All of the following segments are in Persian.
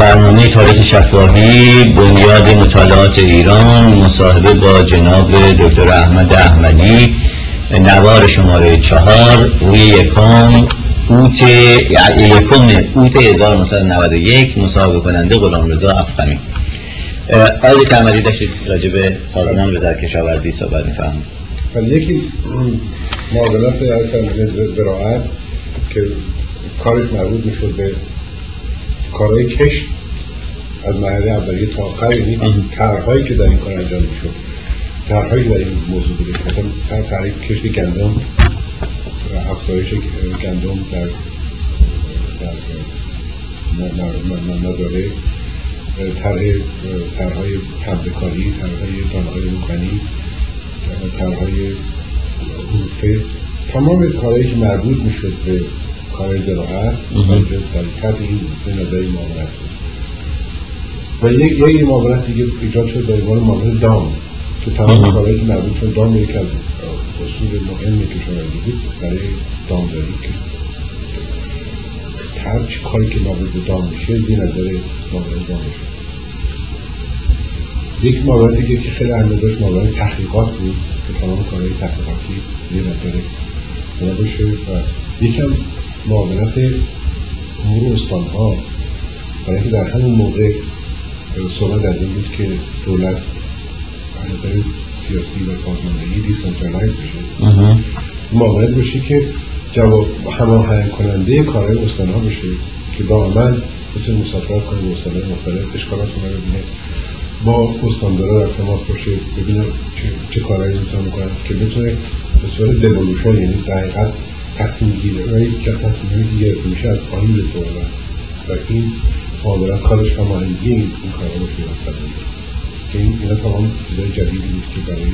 برنامه تاریخ شفاهی بنیاد مطالعات ایران مصاحبه با جناب دکتر احمد احمدی نوار شماره چهار روی یکم اوت یکم اوت 1991 مصاحبه کننده غلام رضا افخمی آقای دکتر احمدی داشتید راجع به سازمان وزارت کشاورزی صحبت می‌فرمایید ولی یکی معادلات زراعت که کارش مربوط می‌شد به کارهای کشت از مرحله اولیه تا آخر یعنی طرحهایی که در این کار انجام می‌شد. طرحهایی در این موضوع بوده. مثلا تعریف کشت گندم و افزایش گندم در در مزاره طرح طرحهای پردهکاری طرحهای دانههای روغنی طرحهای حروفه. تمام کارهایی که مربوط می‌شد به کار زراعت این به نظر معاملت و یک یک معاملت دیگه ایجاد شد در عنوان معاملت دام که تمام کارهایی که مربوط شد دام یک از اصول مهم کشاورزی بود برای دامداری که هر چی کاری که مربوط به دام میشه زیر نظر معاملت دام میشه. یک مورد دیگه که خیلی اندازش مورد تحقیقات بود که تمام کارهای تحقیقاتی زیر نظر باشه و یکم معاونت امور استان ها برای اینکه در همون موقع صحبت از این بود که دولت از نظر سیاسی و سازماندهی decentralize بشه. معاونت باشه که جواب هماهنگ کننده کارهای استان ها بشه که دائما بتونه مسافرت کنه به استان مختلف اشکالات رو ببینه با استاندارا در تماس باشه ببینم چه, چه کارهایی می‌تونم کنم که بتونه به صورت دیولوشن یعنی دقیقت تصمیم گیری که تصمیم گیری میشه از پایین به تو و این معاملت کارش هماهنگی این کارا رو پیوست که این اینا تمام چیزای جدیدی بود که برای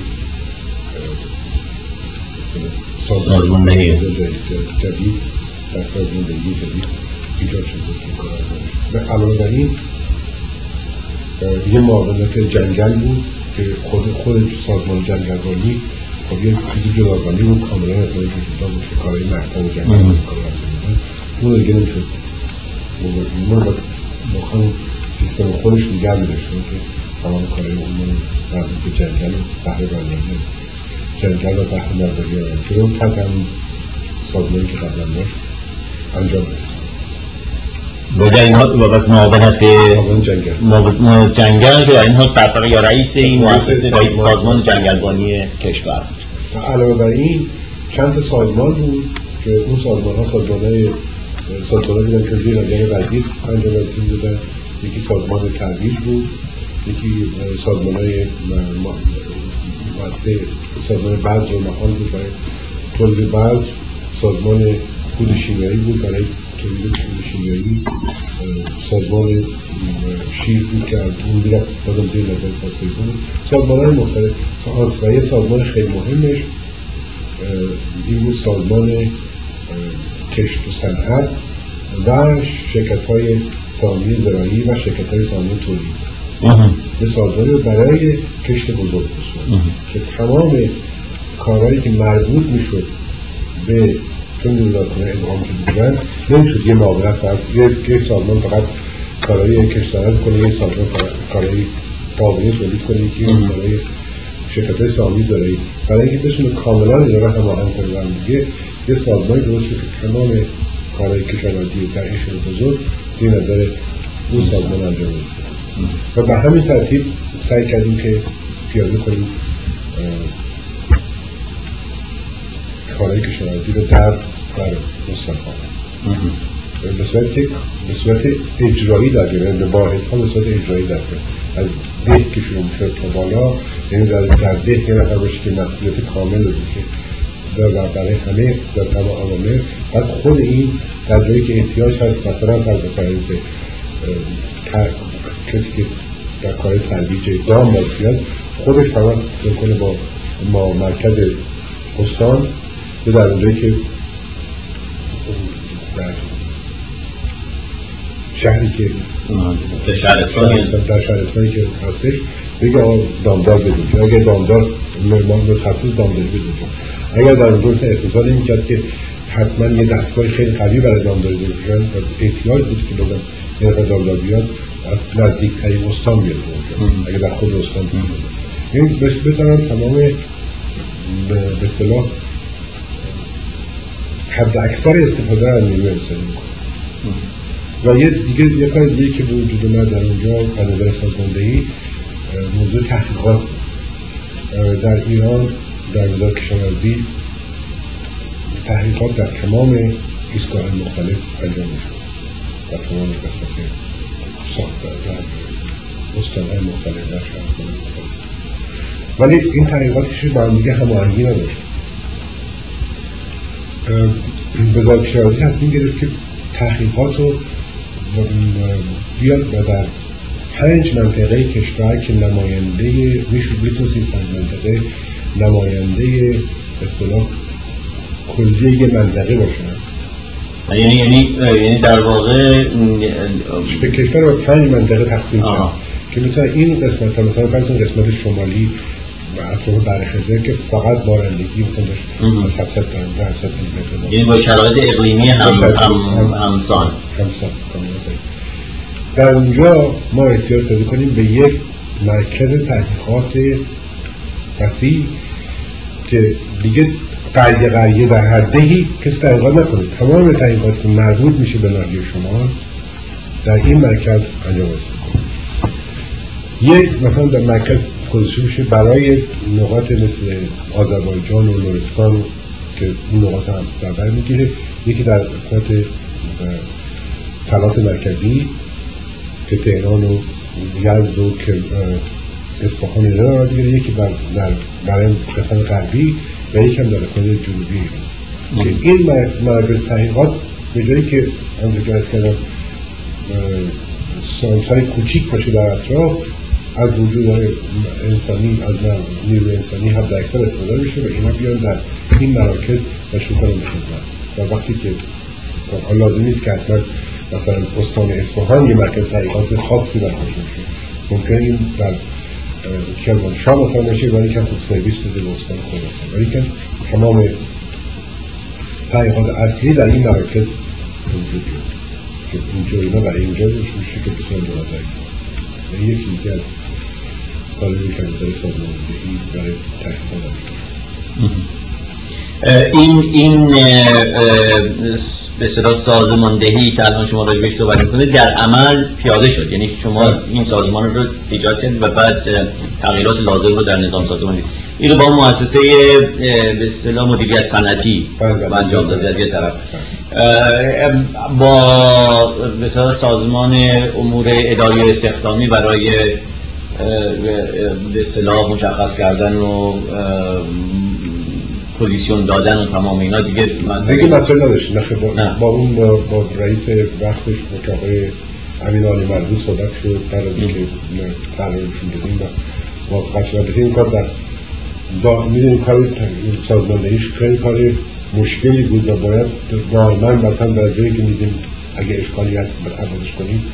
سازماندهی جدید در سازماندهی جدید ایجاد شده که کار و علاوه بر این یه معاونت جنگل بود که خود خود سازمان جنگلبانی خب یه چیزی جداگانه بود کاملا از نظر جدا بود که کارهای مهتاب و جنگل کار اون دیگه نمی‌شد ما با سیستم خودش نگه میداشت که تمام کارهای اون مربوط به جنگل و بحر بندری جنگل و بحر بندری که اون تحت همون سازمانی که قبلا داشت انجام بده بگه اینها بس معاونت جنگل. در این حال سرپرست یا رئیس این مؤسسه رئیس سازمان جنگلبانی کشور. علاوه بر این چند سازمان بود که اون سازمان ها سازمان های سازمان بودن که نظر وزیر انجام وزیر بودن. یکی سازمان ترویج بود یکی سازمان های سازمان بعض و محال بود برای تولید بعض سازمان کود شیمیایی بود برای شیمیایی سازمان شیر بود که اون دیگه بازم زیر نظر بود. سازمان مختلف. و یه سازمان خیلی مهمش. این بود سازمان کشت و صنعت و شرکت های سامی زراعی و شرکت های سامی تولید یه سازمانی برای کشت بزرگ. بود که تمام کارهایی که مربوط می‌شد به چون کنه ادغام که بودن نمی‌شد یه معاونت فقط یک سازمان فقط کارهای کشترد کنه یه سازمان فقط کارهای قابلی تولید کنه که برای شرکت های سامی زرایی برای اینکه بتونه کاملا اینا رو هماهنگ کنه و دیگه یه سازمانی درست که تمام کارهای در این شرکت بزرگ زیر نظر اون سازمان انجام و به همین ترتیب سعی کردیم که پیاده کنیم کارهای کشاورزی رو در بر مستقام به صورت به صورت اجرایی در گرفت. واحد ها به صورت اجرایی در از ده که شروع میشه تا بالا یعنی در, در ده یه نفر باشه که مسئولیت کامل رو در برای همه در تمام عوامل. بعد خود این در جایی که احتیاج هست مثلا فرض فرض کسی که در کار ترویج دام باید خودش تمام کنه با ما مرکز استان یا در اونجایی که در شهری که در شهرستانی. در شهرستانی که هستش بگه آقا دامدار بدید اگر دامدار متخصص دامداری بدید اگر در اونجا مثلا اقتصاد این کرد که حتما یه دستگاه خیلی قوی برای دامداری بشن و احتیاج بود که لازم یه دامدار بیاد از نزدیکترین استان بیاد اگه در خود استان بیاد. این بتونن تمام به اصطلاح حد اکثر استفاده از نیروی انسانی و یه دیگه یه کار دیگه که به وجود اومد در اونجا از نظر سازماندهی موضوع تحقیقات. در ایران در وزارت کشاورزی تحقیقات در تمام ایستگاه مختلف انجام میشه در تمام قسمت ساخت در استانهای مختلف در شهرستان مختلف. ولی این تحقیقاتش با هم دیگه هماهنگی نداشت. وزارت کشاورزی تصمیم گرفت که تحقیقات رو بیاد و در پنج منطقه کشور که نماینده میشه بتوزید پنج منطقه نماینده اصطلاح کلی یه منطقه باشن. یعنی یعنی یعنی در واقع به کشور رو پنج منطقه تقسیم کرد که می‌تونه این قسمت مثلا فرض قسمت شمالی و اطراف برخزه که فقط بارندگی مثلا از 700 تا 700 میلیمتر یعنی با شرایط اقلیمی هم هم همسان همسان در اونجا ما احتیاج پیدا کنیم به یک مرکز تحقیقات وسیع که دیگه قریه قریه در هر دهی کسی تحقیقات نکنه. تمام تحقیقات که مربوط میشه به ناحیه شما در این مرکز انجام است. یک مثلا در مرکز میشه. برای نقاط مثل آذربایجان و نورستان که این نقاط هم در بر می‌گیره یکی در قسمت فلات مرکزی که تهران و یزد و که اصفهان اینا قرار یکی بر در برای قسمت غربی و یکی هم در قسمت جنوبی. که این مرکز تحقیقات به جایی که همونجور که کردم های کوچیک باشه در اطراف از وجود انسانی از نیروی انسانی حد اکثر استفاده میشه و اینا بیان در این مراکز و شروع کنن و وقتی که خب، لازم نیست که حتما مثلا استان اصفهان یه مرکز تحقیقات خاصی در باشه. ممکن این در کرمانشاه مثلا باشه ولی که خوب سرویس بده به استان خراسان. ولی که تمام تحقیقات اصلی در این مراکز وجود که اینجا اینا برای اینجا روش میشه که بتونن دولت یکی دیگه از کاری که نظر سازماندهی برای تحقیقات این این به صدا سازماندهی که الان شما راجع بهش صحبت می‌کنید در عمل پیاده شد. یعنی شما این سازمان رو ایجاد کردید و بعد تغییرات لازم رو در نظام سازمانی این رو با مؤسسه به اصطلاح مدیریت صنعتی بله. انجام داده از یه طرف. با مثلا سازمان امور اداری استخدامی برای به اصطلاح مشخص کردن و پوزیشن دادن و تمام اینا. دیگه مسئله دیگه مسئله نداشت نه با, نه. با اون با, با رئیس وقتش آقای امین آلی مربوط صحبت شد. بعد از اینکه قرارشون دادیم و موافقت شد این کار در دا می‌دونی کار سازماندهیش خیلی کار مشکلی بود و باید دائما مثلا در جایی که میدیم اگه اشکالی هست عوضش کنیم.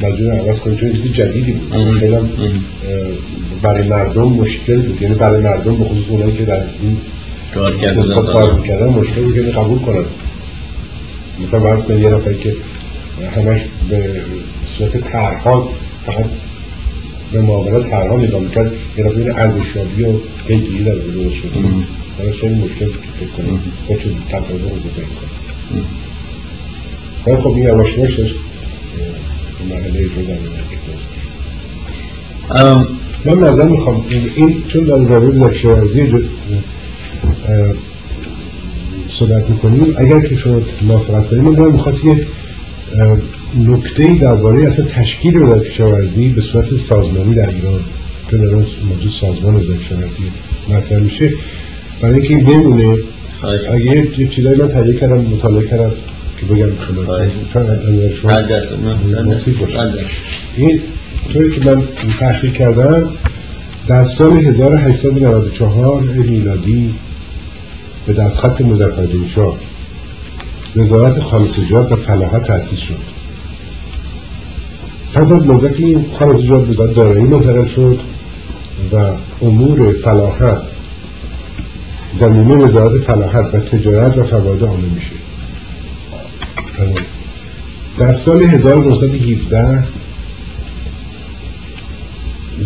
مجبور عوض کنیم چون چیزی جدیدی بود. خیلی برای مردم مشکل بود. یعنی برای مردم به خصوص اونایی که در این کار کردن می‌کردن مشکل که قبول کنن. مثلا برس کنید یه نفر که همش به صورت ترها فقط به معاملات ترها نگاه می‌کرد یه نفر این ارزشیابی و پیگیری در درست شده. برای خیلی مشکل که فکر کنیم با چون تفاضل رو ولی خب این یواش یواش داشت مرحله من نظر می‌خوام این چون در رابط نقشه صحبت می‌کنیم اگر که شما موافقت کنیم من دارم می‌خواست یه نکته ای درباره اصلا تشکیل وزارت کشاورزی به صورت سازمانی در ایران که در موضوع سازمان وزارت کشاورزی مطرح میشه. برای اینکه این بمونه اگه یه چیزایی من تهیه کردم مطالعه کردم که بگم این طوری که من تحقیق کردم در سال 1894 میلادی به دستخط مظفرالدین شاه وزارت خانسجات و فلاحت تأسیس شد. پس از مدت این خانسجات به دارایی منتقل شد و امور فلاحت زمینه وزارت فلاحت و تجارت و فواید عامه میشه در سال 1917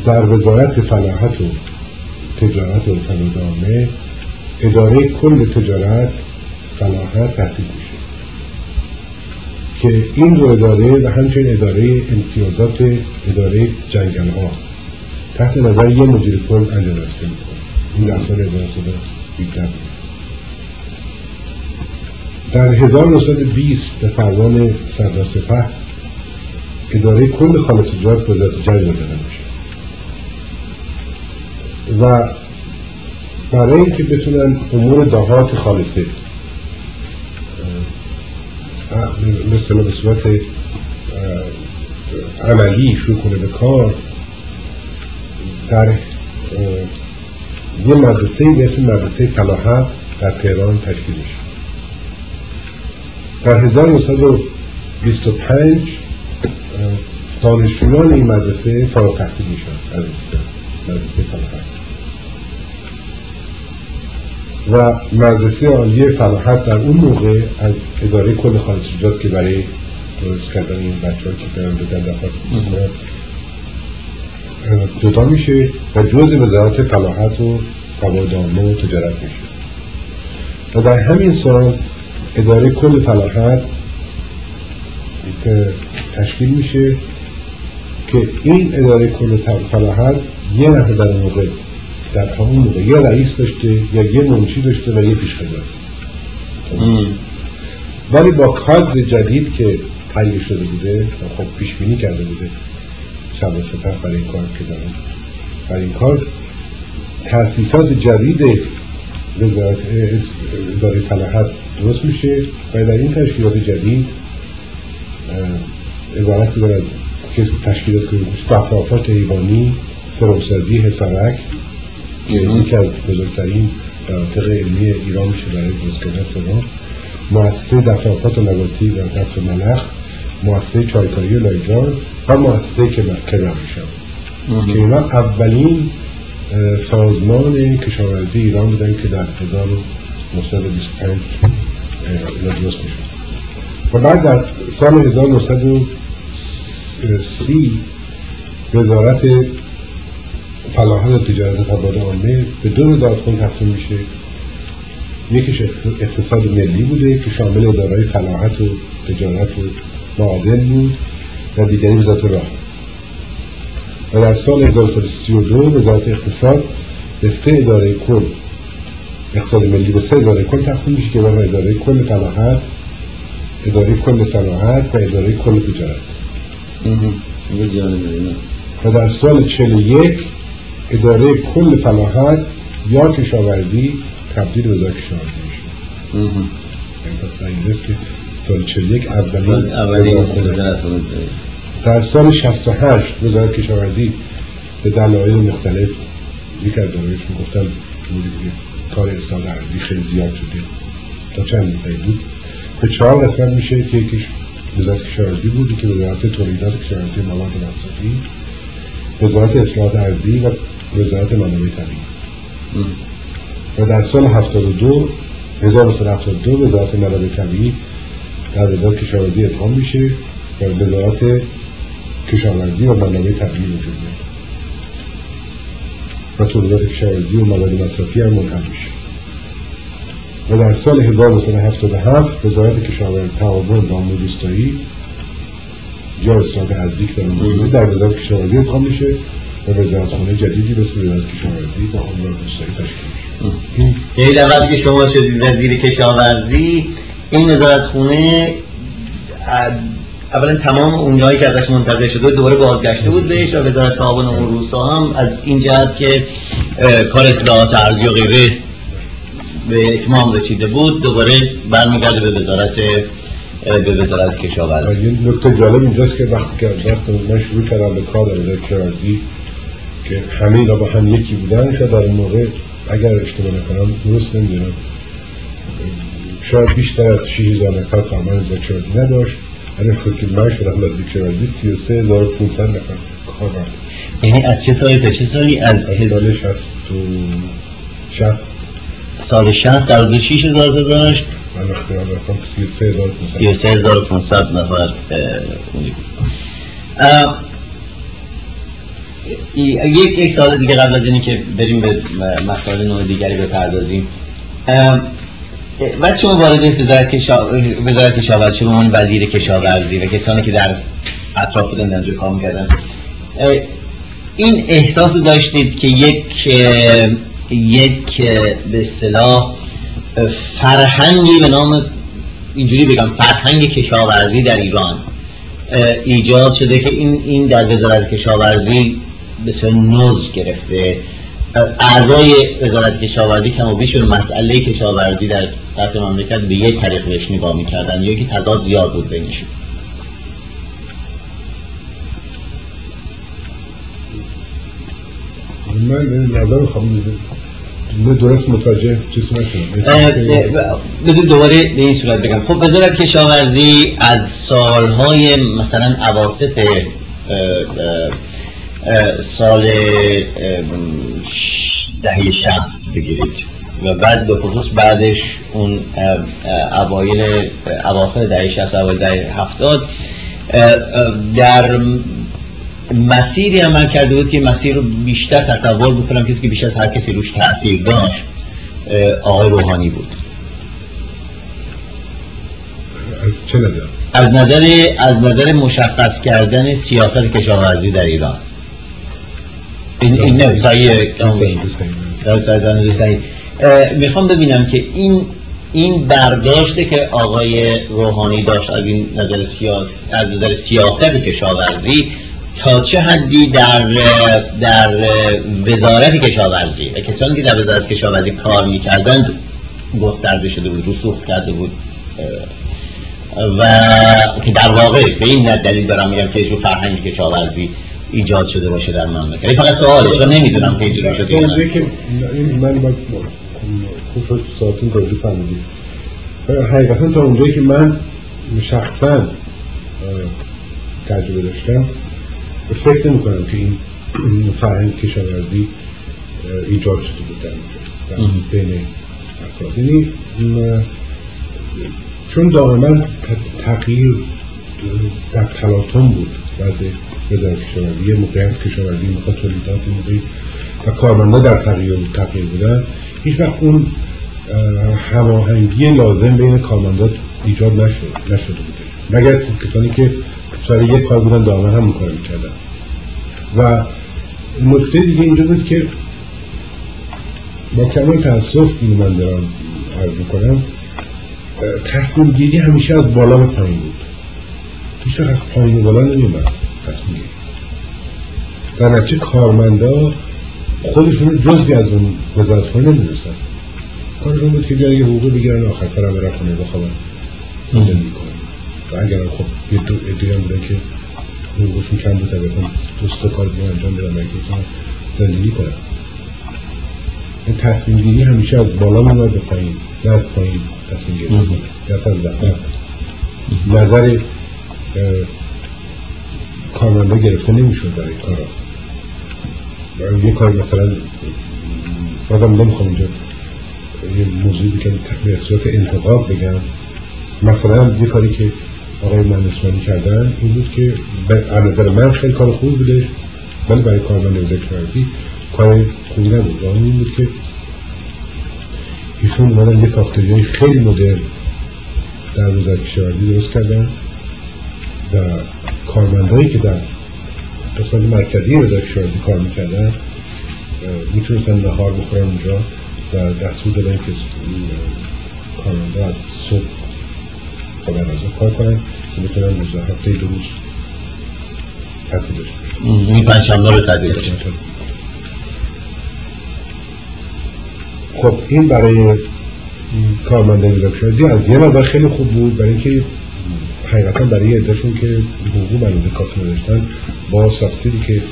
در وزارت فلاحت و تجارت و فنادامه اداره کل تجارت فلاحت تحصیل میشه. که این دو اداره و همچنین اداره امتیازات اداره جنگل ها تحت نظر یه مدیر کل انجام رسته می‌کنه این در سال 1917 در 1920 به فرمان سردار سپه اداره کل خالصجات به وزارت جنگ داده میشه. و برای اینکه بتونن امور دهات خالصه مثلا به صورت عملی شروع کنه به کار در یه مدرسه اسم مدرسه فلاحت در تهران تشکیل میشه. در 1925 دانشجویان این مدرسه فارغ تحصیل میشن از مدرسه فلاحت. و مدرسه عالی فلاحت در اون موقع از اداره کل خالصجات که برای درست کردن این بچه ها که دارن به دفعات جدا میشه و جز وزارت فلاحت و قواعد و تجارت میشه. و در همین سال اداره کل فلاحت تشکیل میشه که این اداره کل فلاحت یه نفر در موقع در همون موقع یه رئیس داشته یا یه منشی داشته و یه پیش ولی با کادر جدید که تهیه شده بوده خب پیش بینی کرده بوده سبا سپه برای این کار که دارن. برای این کار تاسیسات جدید وزارت اداره فلاحت درست میشه و در این تشکیلات جدید عبارت بودن از تشکیلات که دفافات حیوانی سرمسازی حسارک یکی از بزرگترین مناطق علمی ایران میشه برای درست کردن سرم مؤسسه دفافات نباتی و دفت ملخ مؤسسه چایکاری لایجان و مؤسسه که کرم میشن که اینا اولین سازمان کشاورزی ایران بودن که در 1925 اینا درست میشن و بعد در سال 1930 وزارت فلاحت و تجارت تبادل عامه به دو وزارتخونه تقسیم میشه. یکیش اقتصاد ملی بوده که شامل ادارهای فلاحت و تجارت و معادل بود و دیگری وزارت راه. و در سال 1932 وزارت اقتصاد به سه اداره کل اقتصاد ملی به سه اداره کل تقسیم میشه که اداره کل فلاحت اداره کل صناعت و اداره کل تجارت. و در سال 41 اداره کل فلاحت یا کشاورزی تبدیل به وزارت کشاورزی میشه. یعنی پس در که سال 41 اولین در سال 68 وزارت کشاورزی به دلایل مختلف یک از دلایلش می‌گفتن کار اصلاح ارزی خیلی زیاد شده. تا چند سال بود. به چهار قسمت میشه که یکیش وزارت کشاورزی بود که وزارت تولیدات کشاورزی مواد مصرفی وزارت اصلاحات ارزی و وزارت منابع طبیعی. و در سال 72 1972 وزارت منابع طبیعی در وزارت کشاورزی ادغام میشه و وزارت کشاورزی و منابع طبیعی وجود میاد و تولیدات کشاورزی و مواد مصرفی هم منحل میشه. و در سال 1977 وزارت کشاورزی تعاون و امور روستایی یا اصلاحات ارزی که در در وزارت کشاورزی ادغام میشه و وزارت خونه جدیدی به وزارت کشاورزی و امور روستایی تشکیل میشه. یعنی در وقتی که شما شدید وزیر کشاورزی این وزارت خونه اولا تمام اونجایی که ازش منتظر شده دوباره بازگشته بود بهش و وزارت تعاون امور روستا هم از این جهت که کار اصلاحات ارزی و غیره به اتمام رسیده بود دوباره برمیگرده به وزارت به وزارت کشاورزی این نکته جالب اینجاست که وقتی که من شروع کردم به کار وزارت کشاورزی که همه اینا با هم یکی بودن شاید در این موقع اگر اشتباه نکنم درست نمی‌دونم. شاید بیشتر از 6000 نفر کارمند وزارت کشاورزی نداشت. ولی خود که من شدم وزارت کشاورزی 33500 نفر کارمند یعنی از چه سالی تا چه سالی؟ از سال 60 60 سال 60 در حدود 6000 داشت. من اختیار داشتم 33500 33500 نفر یک یک سال دیگه قبل از اینی که بریم به مسائل نوع دیگری بپردازیم. وقتی شما وارد وزارت کشاورزی شما عنوان وزیر کشاورزی و کسانی که در اطراف بودن در کار می‌کردن. این احساس داشتید که یک یک به اصطلاح فرهنگی به نام اینجوری بگم فرهنگ کشاورزی در ایران ایجاد شده که این این در وزارت کشاورزی به نوز گرفته. اعضای وزارت کشاورزی کم و بیش مسئله کشاورزی در سطح مملکت به یک طریق بهش نگاه می‌کردن یا که تضاد زیاد بود بینشون. من نظر خواهم من درست متوجه چیز نشدم. دوباره به این صورت بگم. خب وزارت کشاورزی از سالهای مثلا عواست سال دهه شست بگیرید. و بعد به خصوص بعدش اون اوایل اواخر دهه شست اوایل دهه هفتاد در مسیری عمل کرده بود که مسیر رو بیشتر تصور بکنم کسی که بیشتر از هر کسی روش تاثیر داشت آقای روحانی بود. از چه نظر؟ از نظر از نظر مشخص کردن سیاست کشاورزی در ایران. این این نه می‌خوام ببینم که این این برداشته که آقای روحانی داشت از این نظر سیاس از نظر سیاست کشاورزی تا چه حدی در در وزارت کشاورزی و کسانی که در وزارت کشاورزی کار می‌کردند گسترده شده بود رسوخ کرده بود و که در واقع به این دلیل دارم میگم که جو فرهنگ کشاورزی ایجاد شده باشه در مملکت. این فقط سواله چون نمی‌دونم که اینجوری شده یا من باید خوب ساعتون توضیح فهمیدیم حقیقتا تا اونجایی که من شخصا تجربه داشتم فکر نمی کنم که این فرهنگ کشاورزی ایجاد شده بود در بین افراد یعنی چون دائما تغییر در تلاطم بود وضع وزارت کشاورزی یه موقع از کشاورزی موقع تولیدات موقعی و کارمنده در تغییر تغییر بودن. هیچ وقت اون هماهنگی لازم بین کارمندات ایجاد نشد نشده بوده. مگر کسانی که سر یک کار بودن دائما هم میکار می‌کردن. و نکته دیگه اینجا بود که با کمال تاسف اینو من دارم عرض می‌کنم تصمیم گیری همیشه از بالا به پایین بود. هیچ از پایین بالا نمیومد تصمیم در نتیجه کارمندا خودشون جزی از اون وزارت های نمی‌دونستن. کارشون بود که بیان یه حقوقی بگیرن آخر سر هم برن خونه بخوابن. زندگی کنن و اگر خب یه دو ادیه هم بوده که حقوقشون کم بود بکن دوست کار دیگه انجام بدن اگه زندگی کنن. این تصمیم گیری همیشه از بالا میاد به پایین نه از پایین تصمیم گیری. یا از وسط نظر کارمنده گرفته نمی‌شد برای کارا. برای یه کار مثلا آدم نمی‌خوام اینجا یه موضوعی بکنم به صورت انتقاب بگم. مثلا یه کاری که آقای مهندسمانی کردن این بود که به نظر من خیلی کار خوب بوده ولی برای کارمند کردی کار خوبی نبود. و این بود که ایشون اومدن یه کافتریای خیلی مدرن در وزارت کشاورزی درست کردن و کارمندهایی که در قسمت مرکزی وزارت کشاورزی کار می‌کردن می‌تونستن نهار بخورن اونجا و دستور دادن که کارمنده از صبح بعد از کار کنن که بتونن روز هفته دو روز تعطیل داشته این پنجشنبه رو تعطیل داشته خب این برای کارمنده وزارت از یه نظر خیلی خوب بود. برای اینکه حقیقتا برای عدهشون که حقوق بنوزه کافی نداشتن با سابسیدی که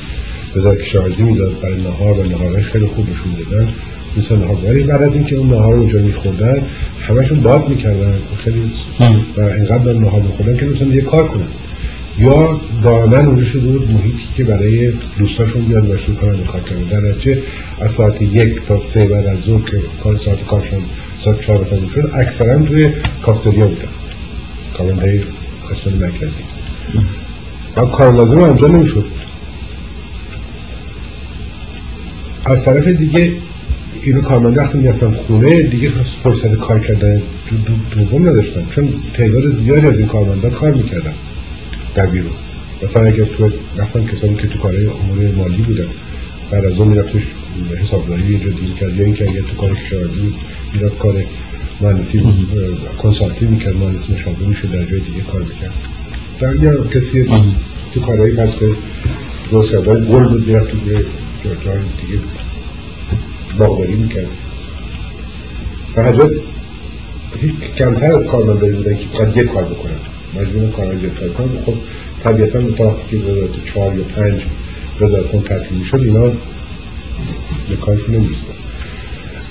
وزارت کشاورزی می‌داد برای نهار و نهارهای خیلی خوب بهشون دادن مثل نهار ولی بعد از اینکه اون نهار رو اونجا میخوردن همشون باد می‌کردن. خیلی و اینقدر نهار میخوردن که مثلا یه کار کنن. یا دائما اونجا شده بود محیطی که برای دوستاشون بیاد و شروع کنن کار کردن. در نتیجه از ساعت یک تا سه بعد از ظهر که کار ساعت کارشون ساعت چهار شد اکثرا توی کافتریا بودن. کارمندهای قسمت مرکزی و کار لازم انجام نمی‌شد. از طرف دیگه اینو کارمنده وقتی می‌رفتن خونه دیگه فرصت کار کردن دوم نداشتن. چون تعداد زیادی از این کارمنده کار می‌کردن در بیرون. مثلا اگر تو مثلا کسانی که تو کارهای امور مالی بودن بعد از اون میرفتش حسابداری یه جا دیگه کرد. یا اینکه اگر تو کار کشاورزی می‌رفت کار مهندسی کنسالتی می‌کرد مهندسی مشاوره می‌شد در جای دیگه کار می‌کرد. در یا کسی تو کارهای قصد روسیادهای گل بود می‌رفت تو جای دیگه باغداری می‌کرد. و حجات کمتر از کارمندایی بودن که فقط یک کار بکنن مجبور کارهای زیاد کار کنن خب طبیعتا تا که وزارت چهار یا پنج وزارت خون تعطیل شد اینا به کارشون نمی‌رسن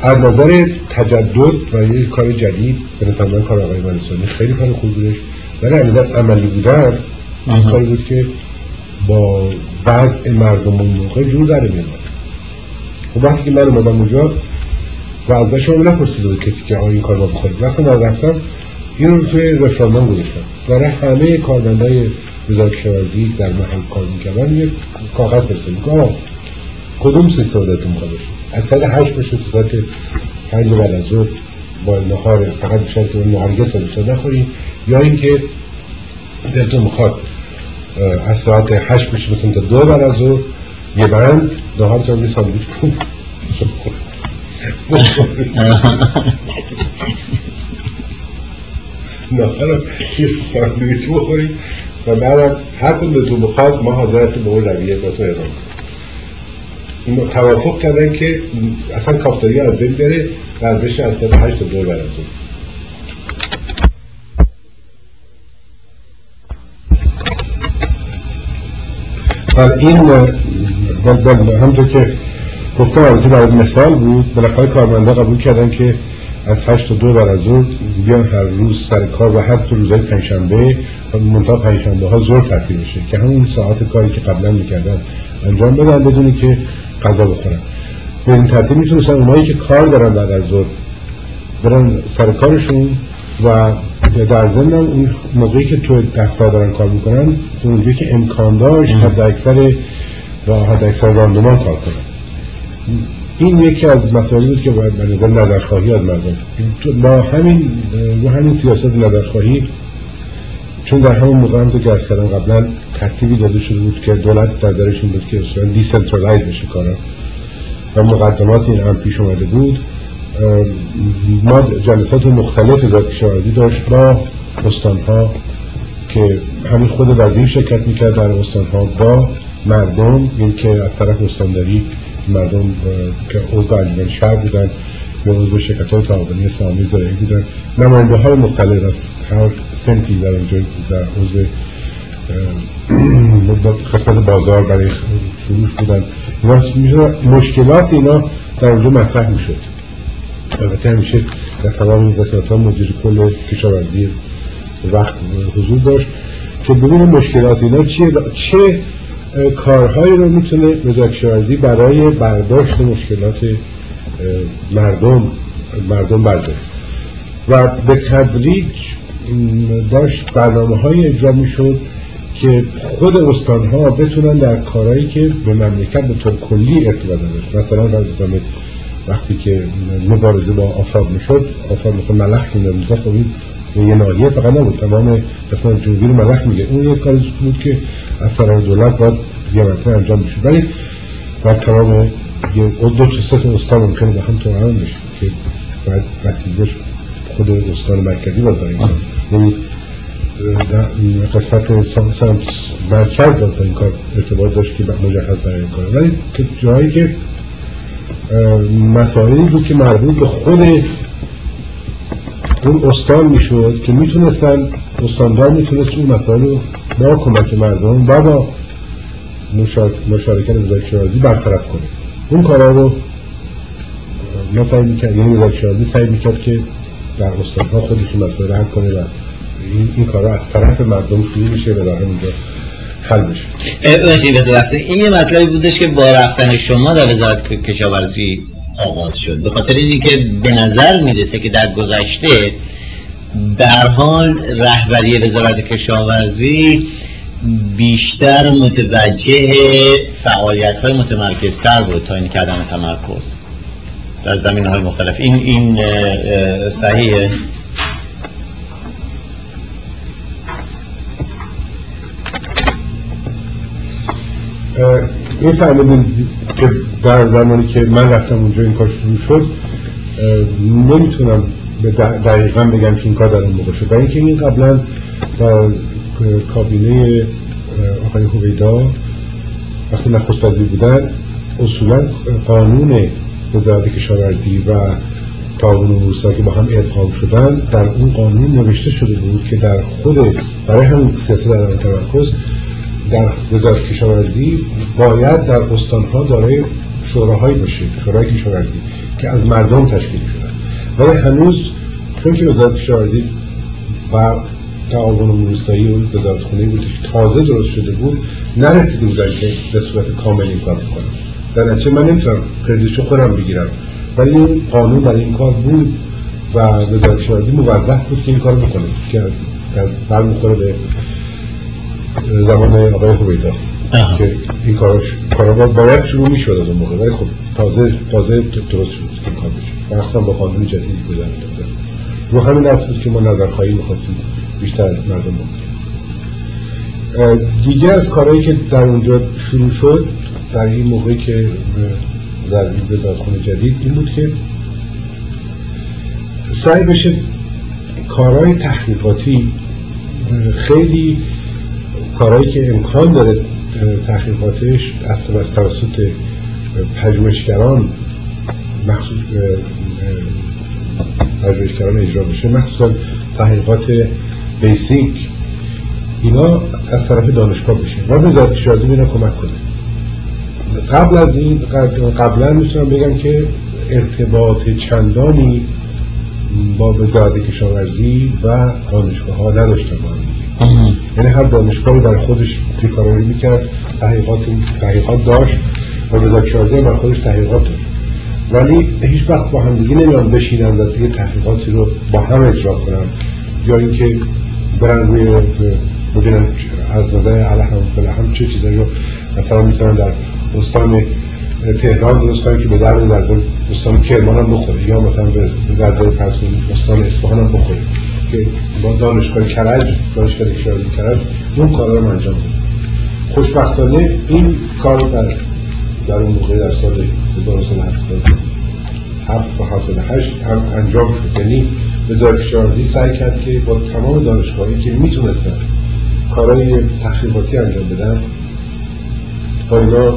از نظر تجدد و یه کار جدید به نظر کار آقای منصانی خیلی کار خوب بودش. ولی از عملی بودن این کاری بود که با وضع مردم اون موقع جور در میاد خب وقتی که من اومدم اونجا و ازش شما نپرسید بود کسی که آیا این کار با بخورید وقتی من رفتم این رو توی رفراندام گذاشتم. برای همه کارمندای وزارت کشاورزی در محل کار می‌کردن یه کاغذ برسه میگه کدوم سیستم دارتون می‌خواد از ساعت هشت بشه تا ساعت پنج بعد از ظهر با نهار فقط بیشتر که نهارگه ساده نخوریم. یا اینکه دلتون می‌خواد از ساعت هشت بشه بتون تا دو بعد از ظهر یه بند نهار تو ساندویچ کن نهار یه ساندویچ بخوریم. و بعدم هر کن تو بخواد ما حاضر هستیم به اون رویه با تو اعلام این توافق کردن که اصلا کافتاری از بین بره و از بشه از ساعت هشت تا دور برد و این همطور که گفتم البته برای مثال بود بالاخره کارمنده قبول کردن که از هشت تا دو بعد از ظهر بیان هر روز سر کار و حتی روزهای پنجشنبه منتها پنجشنبه ها زور تعطیل بشه که همون ساعت کاری که قبلا می‌کردن انجام بدن بدونی که غذا بخورن. به این ترتیب می‌تونستن اونایی که کار دارن بعد از ظهر برن سر کارشون و در ضمن اون موقعی که تو دفتر دارن کار می‌کنن اونجایی که امکان داشت حد اکثر و حد اکثر راندمان کار کنن. این یکی از مسائلی بود که باید به نظر نظرخواهی از مردم. با همین با همین سیاست نظرخواهی چون در همون موقع هم تو که عرض کردم قبلا ترتیبی داده شده بود که دولت در درش این بود که اصلا decentralize بشه کارا. و مقدمات این هم پیش اومده بود. ما جلسات مختلف کشاورزی داشت با استانها که همین خود وزیر شرکت می‌کرد در استانها با مردم. این که از طرف استانداری مردم که عضو انجمن شهر بودن یا عضو شرکت های تعاونی سامی زرعی بودن. نماینده های مختلف از هر سنتی در اینجا در عضو قسمت بازار برای فروش بودن. مشکلات اینا در اونجا مطرح می‌شد. البته همیشه در تمام این قسمت ها مدیر کل کشاورزی وقت حضور داشت که ببینیم مشکلات اینا چیه چه کارهایی رو می‌تونه وزارت کشاورزی برای برداشت مشکلات مردم مردم برداشت و به تدریج داشت برنامه های اجرا می‌شد. که خود استان ها بتونن در کارهایی که به مملکت به طور کلی ارتباط داشت مثلا از وقتی که مبارزه با آفاد می‌شد آفاد مثلا ملخ میشه خب این یه ناحیه فقط نبود. تمام قسمت جنوبی رو ملخ میگه. اون یه کاری بود که از طرف دولت باید یه مرتبه انجام میشه ولی بر تمام یه دو تا سه استان ممکنه به هم تو هم بشه که باید وسیلش خود استان مرکزی باید داریم قسمت سمت مرکز با این کار. ارتباط داشت که مجهز برای این کار. ولی جایی که مسائلی بود که مربوط به خود اون استان می‌شد که می‌تونستن استاندار می‌تونست اون مسائل رو با کمک مردم و با مشارکت وزارت شرازی برطرف کنه. اون کارا رو ما سعی می‌کرد یعنی وزارت شرازی سعی می‌کرد که در استانها خودشون مسائل حل کنه و این, این کارا از طرف مردم شروع میشه و در همونجا حل بشه. این یه مطلبی بودش که با رفتن شما در وزارت کشاورزی آغاز شد. به خاطر اینی که به نظر می‌رسه که در گذشته در حال رهبری وزارت کشاورزی بیشتر متوجه فعالیت های متمرکزتر بود تا این کردن تمرکز. در زمین های مختلف. این این صحیحه. این فهمیدیم که در زمانی که من رفتم اونجا این کار شروع شد نمی‌تونم دقیقا بگم که این کار در اون موقع شد. و اینکه این قبلا در کابینه آقای هویدا وقتی نخست وزیر بودن اصولا قانون وزارت کشاورزی و تعاون روستا که با هم ادغام شدن در اون قانون نوشته شده بود که در خود برای همین سیاست در تمرکز در وزارت کشاورزی باید در استانها دارای شوراهایی باشه شورای کشاورزی که از مردم تشکیل شدن ولی هنوز چون که وزارت کشاورزی و تعاون روستایی و وزارت خونه بود که تازه درست شده بود نرسیده بودن که به صورت کامل این کار بکنم در نتیجه من نمی‌تونم کردیتشو خودم بگیرم. ولی این قانون برای این کار بود و وزارت کشاورزی موظف بود که این کار بکنه که از برمیخوره به زمان آقای خوبیدا که این کارش کارا باید شروع می‌شد از اون موقع. ولی خب تازه تازه درست شد که کار بشه مخصوصا با قانون جدیدی رو همین اصل بود که ما نظر خواهی می‌خواستیم بیشتر از مردم دیگه از کارهایی که در اونجا شروع شد در این موقعی که ضربی به خونه جدید این بود که سعی بشه کارهای تحقیقاتی خیلی کارهایی که امکان داره تحقیقاتش از توسط پژوهشگران مخصوص پژوهشگران اجرا بشه مخصوصا تحقیقات بیسیک اینا از طرف دانشگاه بشه. و وزارت کشاورزی اینا کمک کنه. قبل از این قبلا می‌تونم بگم که ارتباط چندانی با وزارت کشاورزی و دانشگاه ها نداشتن با یعنی هر دانشگاهی برای خودش تکراری می‌کرد تحقیقات تحقیقات داشت و وزارت کشاورزی برای خودش تحقیقات داشت. ولی هیچ وقت با هم دیگه نمیان بشینن و دیگه تحقیقاتی رو با هم اجرا کنن یا اینکه برن روی ببینن از نظر علیه هم چه چیزایی رو مثلا می‌تونن در استان تهران درست کنن که به در در استان کرمان هم بخوره یا مثلا به در پس استان اصفهان هم بخوره. که با دانشگاه کرج دانشگاه کشاورزی کرج اون کارا رو انجام بده خوشبختانه این کار در در اون موقع در سال 1977 و 78 هم انجام شد. یعنی وزارت کشاورزی سعی کرد که با تمام دانشگاهی که می‌تونستن کارهای تحقیقاتی انجام بدن با اینا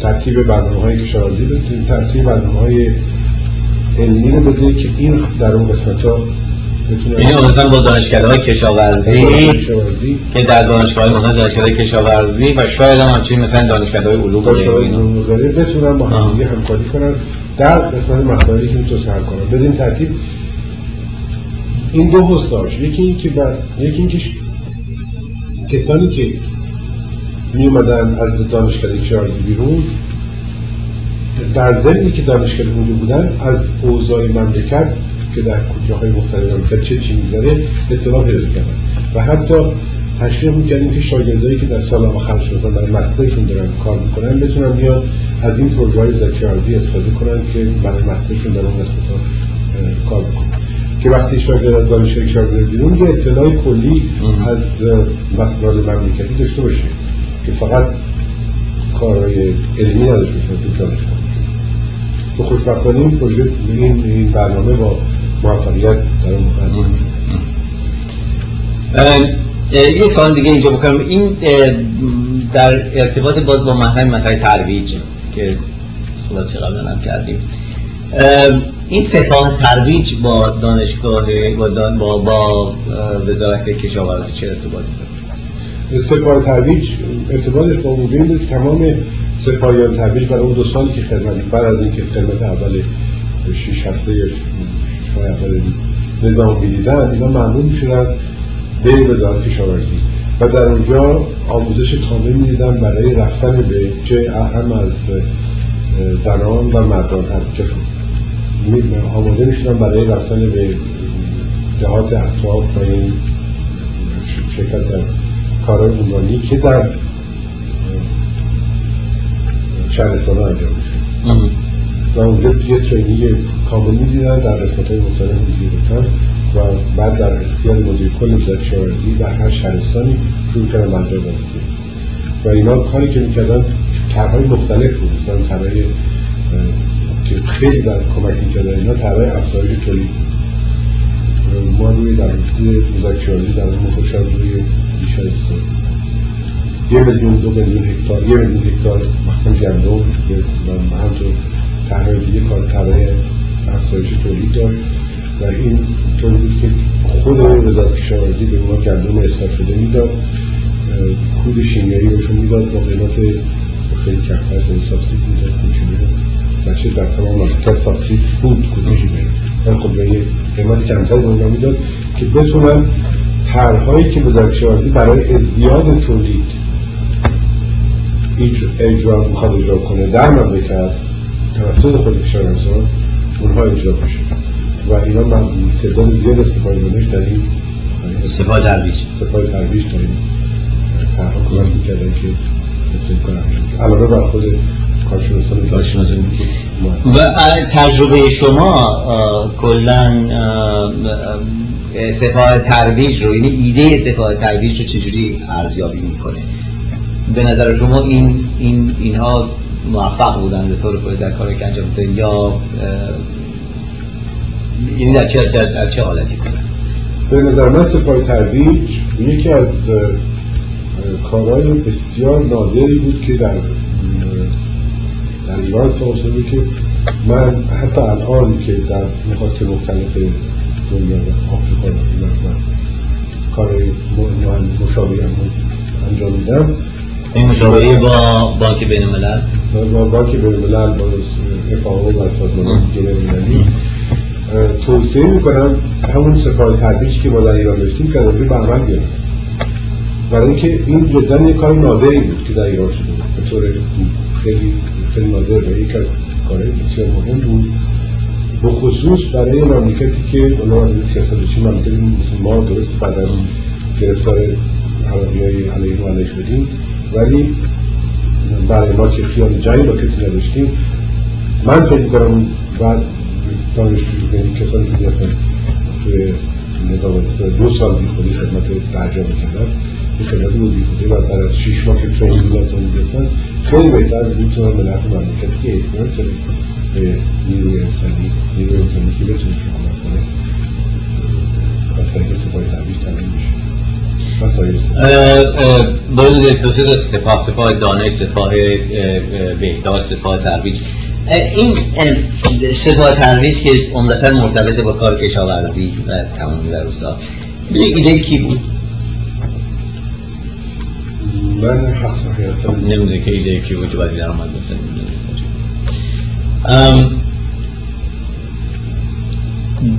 ترتیب برنامه های کشاورزی بده ترتیب برنامه های علمی رو بده که این در اون قسمت ها این عمدتا با دانشکده های کشاورزی. که در دانشگاه های دانشکده کشاورزی و شاید هم همچنین مثلا دانشکده های علوم بتونن با هم همکاری کنن. در قسمت مسائلی که می‌تونست حل کنن. بدین ترتیب این دو هستاش یکی این که بر... یکی این که کسانی که می اومدن از دانشکده کشاورزی بیرون در ضمنی که دانشکده اونجا بودن از اوضاع مملکت که در کجاهای مختلف مملکت چه چی می‌ذاره اطلاع پیدا کردن و حتی تشریح می‌کردیم که شاگردایی که در سال آخر شدن در مسترشون دارن کار می‌کنن بتونن بیان از این پروژه های ارزی استفاده کنن که برای مسترشون در اون قسمت کار بکنن. که وقتی شاگرد از دانشگاه شاگرد بیرون یه اطلاع کلی از مسائل مملکتی داشته باشه که فقط کارهای علمی نداشته باشه تو دانشگاه. به خوشبختانه این پروژه این این برنامه با موفقیت در اون یه سوال دیگه اینجا بکنم. این در ارتباط باز با محرم مسئله ترویج که صحبت قبلا هم کردیم. این سپاه ترویج با دانشگاه با, با, با وزارت کشاورزی چه ارتباطی داره؟ سپاه ترویج ارتباطش با بود تمام سپاهیان ترویج برای اون دو سالی که خدمت بعد از اینکه خدمت اول شش هفته یا اول نظام می‌دیدن اینا مامور می‌شدن به وزارت کشاورزی. و در اونجا آموزش کامل می‌دیدن برای رفتن به چه اهم از زنان و مردان هر که آماده می‌شدن برای رفتن به دهات اطراف و این شرکت در کارهای عمرانی که در شهرستان انجام میشه. و اونجا یه ترینینگ کامل می‌دیدن در قسمت های مختلف میگیرتن و بعد در اختیار مدیر کل وزارت کشاورزی در هر شهرستانی شروع کردن منجا بسته و اینا کاری که می‌کردن طرحهای مختلف بود. مثلا طرحهای که خیلی در کمک می‌کردن اینا طرحهای افزایش تولید. ما روی در حفظی مذاکرازی در اون خوشم روی بیش از یه میلیون دو میلیون هکتار یه میلیون هکتار مثلا گندم و همطور طرح دیگه کار طرح افزایش تولید داشت و این طور بود که خود وزارت کشاورزی به ما گندم اصلاح شده می‌داد کود شیمیایی بهشون می‌داد با قیمت خیلی کمتر از سابسید می‌داد کود بچه در تمام مملکت سابسید بود کود شیمیایی. ولی خب به یه قیمت کمتر به می‌داد که بتونن طرحهایی که وزارت کشاورزی برای ازدیاد تولید اجرا می‌خواد اجرا کنه در مملکت توسط خود کشاورزان اونها اجرا بشه و اینا من تعداد زیاد استفاده منش در این استفاده درویش. استفاده درویش در این طرحها کمک می‌کردن که بتونیم کنم علاوه بر خود کارشناسان و تجربه شما کلا سپاه ترویج رو یعنی ایده سپاه ترویج رو چجوری ارزیابی می‌کنه؟ به نظر شما این این اینها موفق بودن به طور کلی در کاری که انجام یا یعنی در چه در چه حالتی کنن به نظر من سپاه ترویج یکی از کارهای بسیار نادری بود که در در ایران بود که من حتی الان که در نقاط مختلف دنیا و آفریقا و کار مشابه انجام میدم این مشابهه با بانک بین الملل؟ با بانک بین الملل با افاو و سازمان بین توصیه می‌کنم همون سفاره ترویج که ما در ایران داشتیم که به عمل بیارم برای اینکه این جدا یک کار نادری بود که در ایران شده بود. به طور خیلی خیلی نادر و یک از کارهای بسیار مهم بود. به خصوص برای مملکتی که اونا سیاست مملکتی مثل ما درست بعد از گرفتار عربی های علیه و علیه شدیم. ولی برای ما که خیال جنگ با کسی نداشتیم. من فکر می‌کنم بعد دانشجو یعنی کسانی که بیفتن توی نظام دو سال بی خودی خدمت درجا می‌کردن. این خدمت بود بی خودی و بعد از شیش ماه که ترینینگ لازم می‌گرفتن خیلی بهتر می‌تونن به نفع مملکتی که اعتماد داره به نیروی انسانی نیروی انسانی که بتونه کمک کنه. از طریق سپاه تبریز تمرین میشه باید دو سه سپاه سپاه دانه سپاه بهداشت سپاه ترویج. این سپاه ترویج که عمدتا مرتبط با کار کشاورزی و تمام در روستا ایده کی بود؟ من حقیقتا نمی‌دونه که ایده کی بود باید در آمد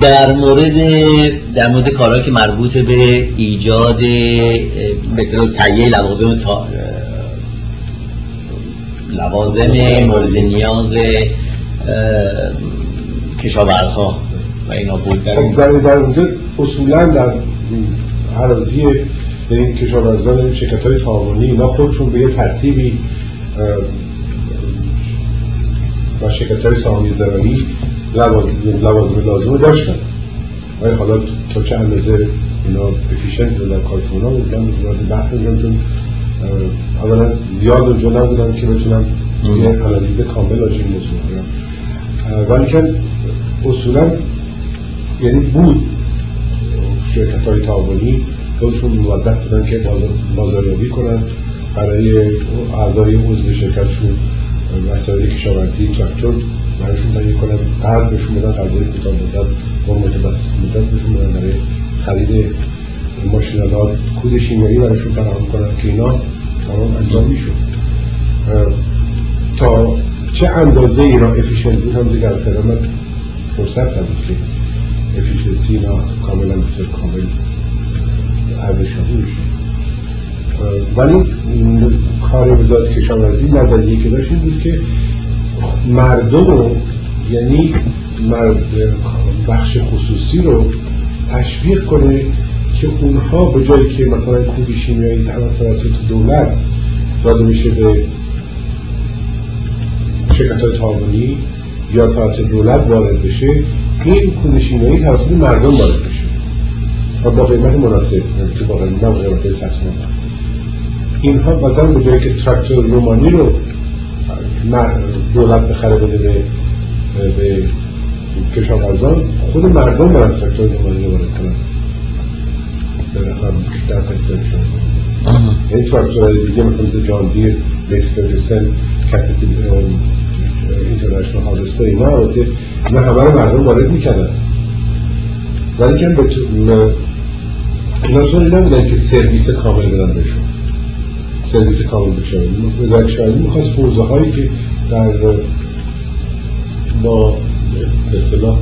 در مورد در مورد کارهایی که مربوط به ایجاد مثل تهیه لوازم تا لوازم مورد نیاز کشاورزها و اینا بود در خب، اونجا اصولا در عراضی این کشاورزان شرکت های تعاونی اینا خودشون به یه ترتیبی و شرکت های سهامی زرانی لوازم لازم داشتن. ولی حالا تا چه اندازه اینا افیشنت در کارتون ها بودن وارد بحث اینجا چون اولا زیاد اونجا نبودن که بتونم یه انالیز کامل از این موضوع کنم ولی که اصولا یعنی بود شرکت های تعاونی خودشون موظف بودن که بازاریابی کنن برای اعضای عضو شرکتشون مسائل کشاورزی تراکتور برایشون تهیه کنن قرض بهشون بدن قرضای کوتاه مدت قرمت مدت بهشون بدن برای خرید ماشینالات کود شیمیایی برایشون فراهم کنن که اینا تمام انجام می‌شد. تا چه اندازه اینا efficient بود هم دیگه از من فرصت نبود که efficiency اینا کاملا بطور کامل ارزشیابی میشه ولی کار وزارت کشاورزی نظریه که داشت بود که مردم رو یعنی بخش خصوصی رو تشویق کنه که اونها به جایی که مثلا کود شیمیایی توسط دولت داده میشه به شرکت های تعاونی یا توسط دولت وارد بشه این کود شیمیایی توسط مردم وارد بشه. و با قیمت مناسب که با قیمت قیمت اینها مثلا به جایی که تراکتور رومانی رو دولت بخره بده به به کشاورزان خود مردم برن تراکتور رومانی رو وارد کنن. در تراکتورشون این تراکتورهای دیگه مثلا مثل جان دیر لیس فرگوسن اینترنشنال هاوستا اینا البته اینا همه رو مردم وارد می‌کردن. ولی که به اینا طوری نبودن که سرویس کامل بدن بهشون. سرویس کامل بشه وزارت شاهدی می‌خواست حوزه هایی که در با به اصطلاح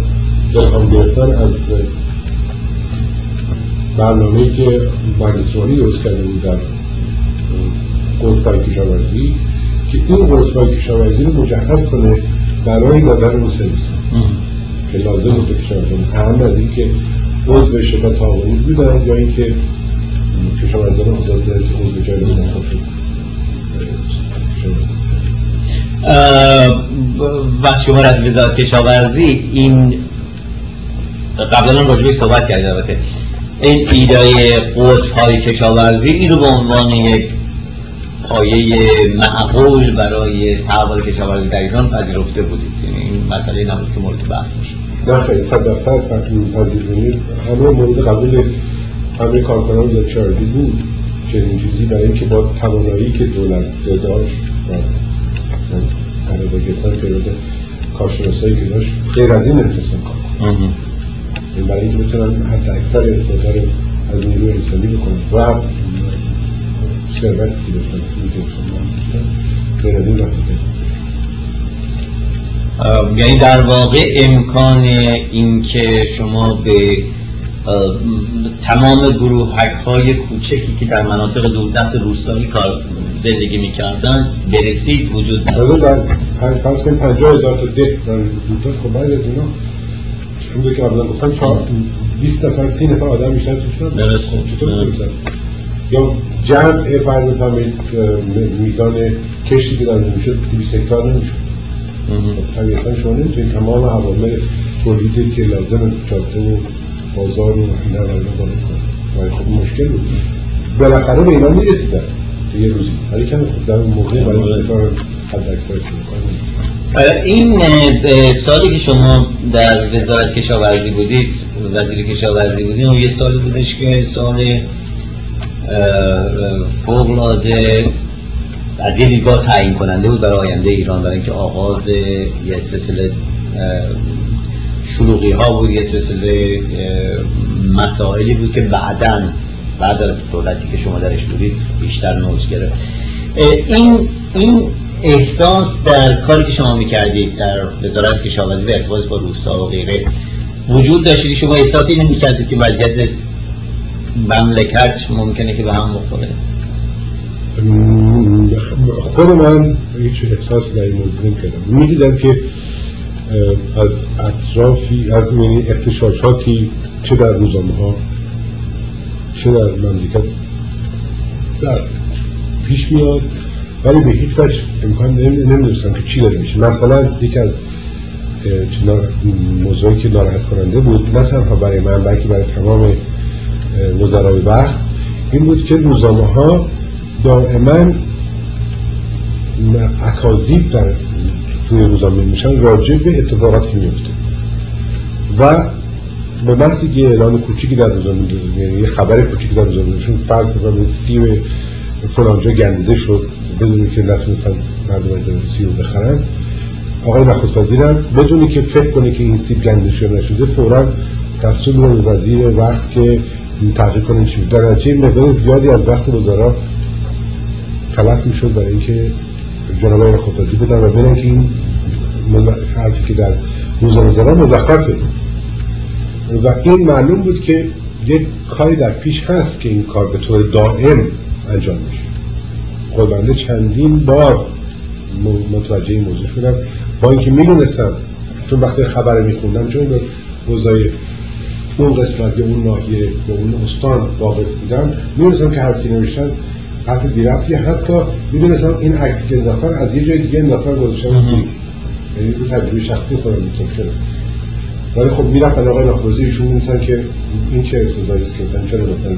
درهم گرفتن از برنامه که مجلسوانی درست کرده بود در قطبای کشاورزی که این قطبای کشاورزی رو مجهز کنه برای دادن اون سرویس. که لازم بود کشاورزان اهم از اینکه عضو شرکت تعاونی بودن یا اینکه کشاورزان آزاد عضو جای منتخب و شما از وزارت کشاورزی این قبلا راجبی صحبت کردید البته. این ایدای قطب های کشاورزی این رو به عنوان یک پایه معقول برای تحول کشاورزی در ایران پذیرفته بودید. یعنی این مسئله نبود که مورد بحث باشه. نه خیلی صد درصد پذیرفتید همه مورد قبول همه کارکنان کشاورزی بود. چنین چیزی برای اینکه با توانایی که دولت داشت. قرار گرفتن تعداد کارشناسایی که داشت غیر از این نمی‌تونستن کار کنن برای اینکه بتونن حتی اکثر استفاده از نیروی انسانی بکنن. و ثروتی که داشتن غیر از این یعنی در واقع امکان اینکه شما به تمام گروهک های کوچکی که در مناطق دوردست روستایی کار زندگی می‌کردن برسید وجود نداره در فرض کنیم 50 هزار تا ده در بودتا خب بعد از اینا چون که قبلا گفتم 20 نفر 30 نفر آدم بیشتر توش درست. خب یا جمع فرض بفرمایید میزان کشتی که در می‌شد 200 هکتار نمی‌شد خب طبیعتا شما نمی‌تونید تمام عوامل تولیدی که لازم جاده بازار و اینا رو کنید خب مشکل بود. بالاخره به اینا می‌رسیدن. یه روزی. ولی کمی خوب. در اون موقع برای کار حد اکثر این سالی که شما در وزارت کشاورزی بودید وزیر کشاورزی بودید اون یه سال بودش که سال فوق العاده از یه دیدگاه تعیین کننده بود برای آینده ایران برای اینکه آغاز یه سلسله شلوغی ها بود یه سلسله مسائلی بود که بعداً بعد از دولتی که شما درش بودید بیشتر نوز گرفت این این احساس در کاری که شما می‌کردید در وزارت کشاورزی به ارتباط با روستا و غیره وجود داشتید شما احساس اینو می‌کردید که وضعیت مملکت ممکنه که به هم بخوره خود من هیچ احساس در این موضوع نمی‌کردم می‌دیدم که از اطرافی از یعنی اختشاشاتی چه در روزنامه ها چه در مملکت در پیش میاد. ولی به هیچ وجه امکان نمی‌دونستم که چی داره میشه. مثلا یکی از موضوعی که ناراحت کننده بود نه تنها برای من بلکه برای تمام وزرای وقت این بود که روزنامه ها دائما اکاذیب در توی روزنامه میشن راجع به اتفاقاتی میفته و به محضی که اعلان کوچیکی در روزنامه یعنی یه خبر کوچیکی در روزنامه چون فرض کنید سیم فلانجا گندیده شد بدونی که نتونستن مردم از سیب بخرن آقای نخست وزیرم بدونی که فکر کنه که این سیب گنده شده نشده فورا دستور میدن وزیر وقت که تحقیق کنه چی در نتیجه مقدار زیادی از وقت وزرا تلف می‌شد برای اینکه جناب آقای وزیر بدن و ببینن که این حرفی که در روزنامه مزخرفه. و این معلوم بود که یک کاری در پیش هست که این کار به طور دائم انجام میشه. خود بنده چندین بار متوجه این موضوع شدم. با اینکه می‌دونستم چون وقتی خبر میخوندم چون به وزای اون قسمت یا اون ناحیه یا اون استان واقع بودن می‌رسم که حرفی نوشتن حرف بی حتی می‌دونستم این عکسی که انداختن از یه جای دیگه انداختن گذاشتن یعنی رو تجربه شخصی خودم می‌تونم ولی خب می‌رفت آقای نخوزی ایشون می‌تونن که این چه ارتضایی است که مثلا چرا مثلا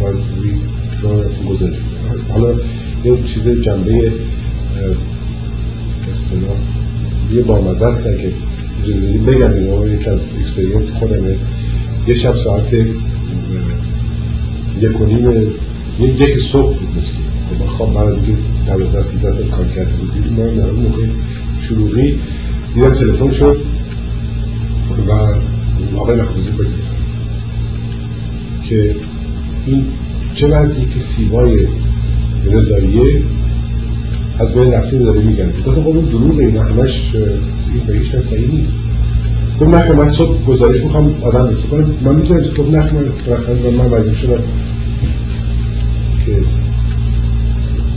باید روی گذاشت حالا یه چیز جنبه اصطلاح یه بامزه است که بگم. اینو یکی از اکسپریانس خودمه. یه شب ساعت یک و نیم یه یک صبح بود مثل خب من از اینکه دوازده سیزده کار کرده بودیم من در اون موقع شروعی دیدم تلفن شد. و آقای مخوزی با که این چه وضعی که سیوای رضاییه از بین رفته داره میگن. گفتم خب اون دروغ این همش به هیچ صحیح نیست. گفت نخه من صبح گزارش می‌خوام آدم رسید کنم. من می‌تونم گفت نخه من رفتن و من مجبور شدم که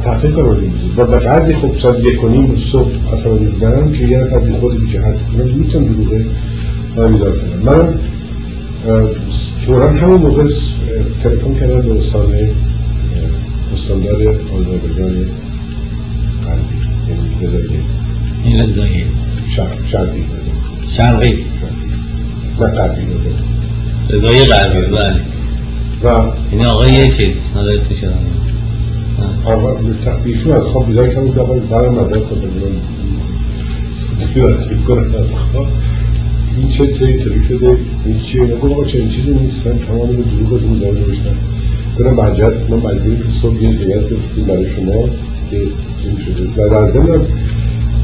تحقیق این و به قدری خب ساعت یک و نیم صبح اصلا می‌برم که یه نفر بی خود بیچه حد کنم می‌تونم دروغه من میدار کنم. من فورا همون موقع تلفن کردم به استان استاندار آزادگان این رضایی. شرقی. شرقی. نه غربی. رضایی غربی بله. این آقای یه چیز اسمش آقا ایشون از خواب بیدار کردم که آقا برای مدار خواستم کنم از خواب این چه سری طوری شده؟ این چیه؟ نگو آقا چنین چیزی نیستن تمام دروغ رو زده نوشتن برم مجد من مجبوری که صبح یه هیئت بفرستیم برای شما که این شده. و در ضمن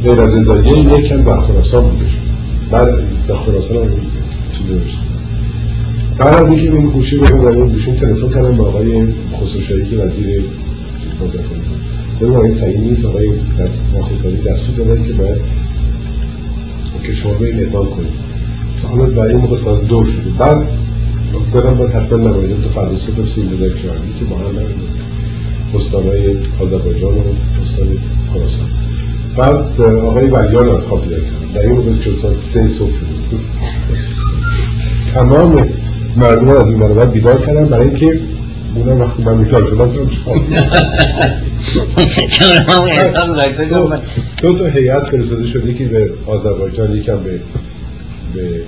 غیر از رضاییه یکم در خراسان بودش بعد در خراسان هم داشت بعد از اینکه این گوشی رو بودم دوشون تلفن کردم با آقای خسروشاهی که وزیر بود بگم این صحیح نیست آقای دست ماخوکاری دستور دادن که باید کشور رو این اقدام کنیم حالا برای این موقع ساعت دو شده. بعد برم باید حتما نمایده تو فردوسه بفرستیم به کشاورزی که با هم نمیده استانهای آذربایجان و استان خراسان. بعد آقای ولیان از خواب بیدار کردن در این موقع چون ساعت سه صبح تمام مردم از این برابر بیدار کردن برای اینکه اونم وقتی من بیدار شدم دو تا هیئت فرستاده شده که به آذربایجان یکم به به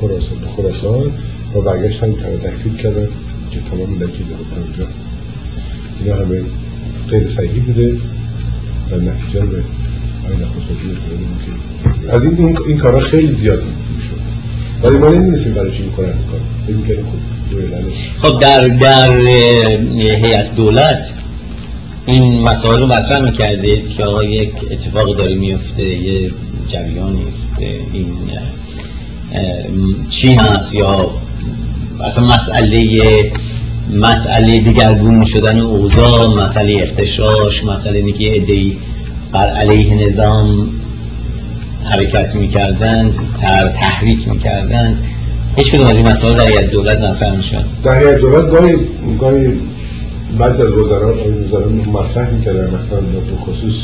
خراسان خراسان و برگشتن تکسیب کردن که تمام لکی ده اونجا. اینا همه غیر صحیح بوده و نتیجه به آین خصوصی از این این کارا خیلی زیاد شد ولی ما نمی‌دونستیم برای چی می‌کنن می‌کنن خب در در هیئت دولت این مسائل رو مطرح می‌کردید که آقا یک اتفاق داره میفته یه جریانی است این چین هست یا اصلا مسئله مسئله دیگرگون شدن اوضاع مسئله اختشاش مسئله اینکه ادهی بر علیه نظام حرکت می‌کردند تر تحریک می‌کردند. هیچ کدوم از این مسائل در هیئت دولت مطرح می‌شد در هیئت دولت گاهی گاهی بعد از وزرا وزرا مطرح می‌کردن. مثلا به خصوص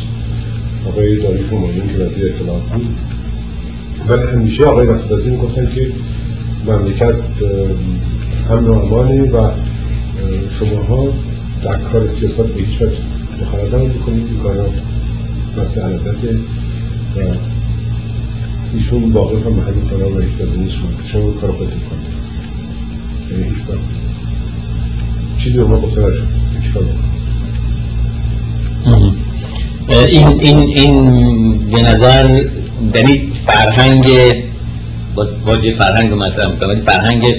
آقای داری همایون که وزیر اطلاعات بود. ولی همیشه آقای نفت می‌گفتن که مملکت امن و امانه و شماها در کار سیاست به هیچ وجه دخالت بکنید این کارا مثل علازته و ایشون واقع هم محلی کارا و هیچ وزه نیست شما کار خودتون کنید یعنی هیچ وقت چیزی به ما گفته نشد. هیچ کار این این این به نظر یعنی فرهنگ واژه فرهنگ رو مطرح می‌کنم ولی فرهنگ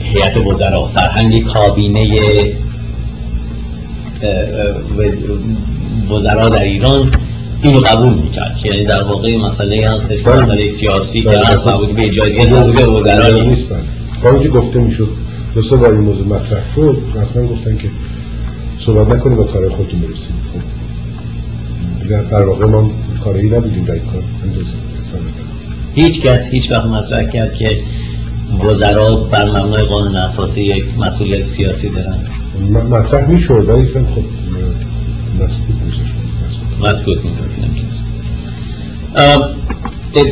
هیئت وزرا فرهنگ کابینه وزرا در ایران اینو قبول می‌کرد. یعنی در واقع مسئله هستش که مسئله سیاسی که از مربوط به جای به وزرا نیست. کاری که گفته می‌شد دو سه بار این موضوع مطرح شد رسما گفتن که صحبت نکنیم با کار خودتون برسیم. خب. در واقع ما کاری نبودیم در این کار. هیچ کس هیچ وقت مطرح کرد که وزرا بر مبنای قانون اساسی یک مسئولیت سیاسی دارن. مطرح می‌شد ولی خب مسکوت میشه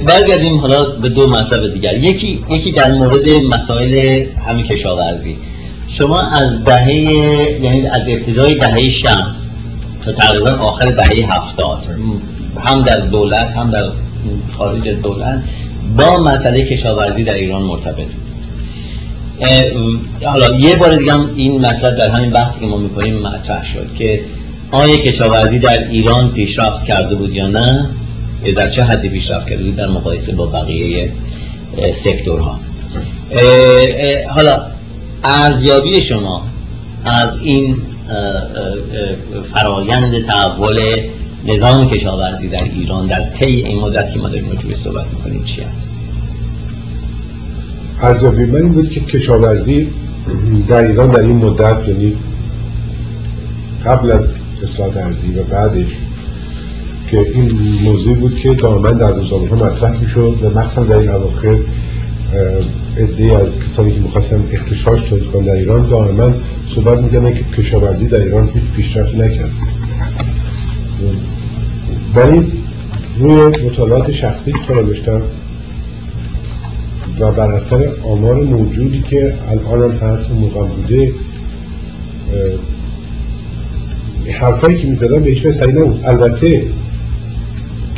برگردیم حالا به دو مطلب دیگر. یکی یکی در مورد مسائل همین کشاورزی. شما از دهه یعنی از ابتدای دهه 60 تا تقریبا آخر دهه 70 هم در دولت هم در خارج دولت با مسئله کشاورزی در ایران مرتبط حالا یه بار دیگه این مطلب در همین بحثی که ما می‌کنیم مطرح شد که آیا کشاورزی در ایران پیشرفت کرده بود یا نه؟ یا در چه حدی پیشرفت کرده بود در مقایسه با بقیه سکتورها؟ حالا ارزیابی شما از این فرایند تحول نظام کشاورزی در ایران در طی این مدت که ما داریم راجع صحبت می‌کنیم چی هست ارزیابی من این بود که کشاورزی در ایران در این مدت یعنی قبل از اصلاحات ارزی و بعدش که این موضوع بود که دائما در روزنامه ها مطرح می‌شد و مخصوصا در این اواخر عده از کسانی که می‌خواستن اختشاش تولید کنن در ایران دائما صحبت می‌کنن که کشاورزی در ایران هیچ پیشرفتی نکرد. ولی روی مطالعات شخصی که داشتم و بر اثر آمار موجودی که الان هم هست و موقع بوده حرفایی که می‌زدن به هیچ سعی نبود البته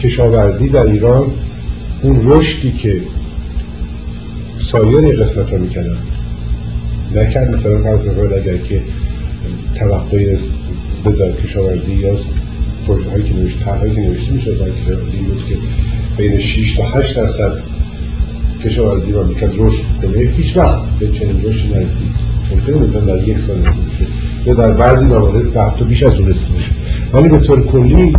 کشاورزی در ایران اون رشدی که سایر قسمت ها می‌کنن نکرد مثلا فرض اگر که توقعی بذار کشاورزی یا پروژه هایی که نوشته هایی که نوشته میشه برای کشاورزی بود که بین 6 تا 8 درصد کشاورزی رو می‌کرد. رشد کنه. هیچ وقت به چنین رشد نرسید. ممکنه مثلا در یک سال رسید یا در بعضی موارد به حتی بیش از اون رسید ولی به طور کلی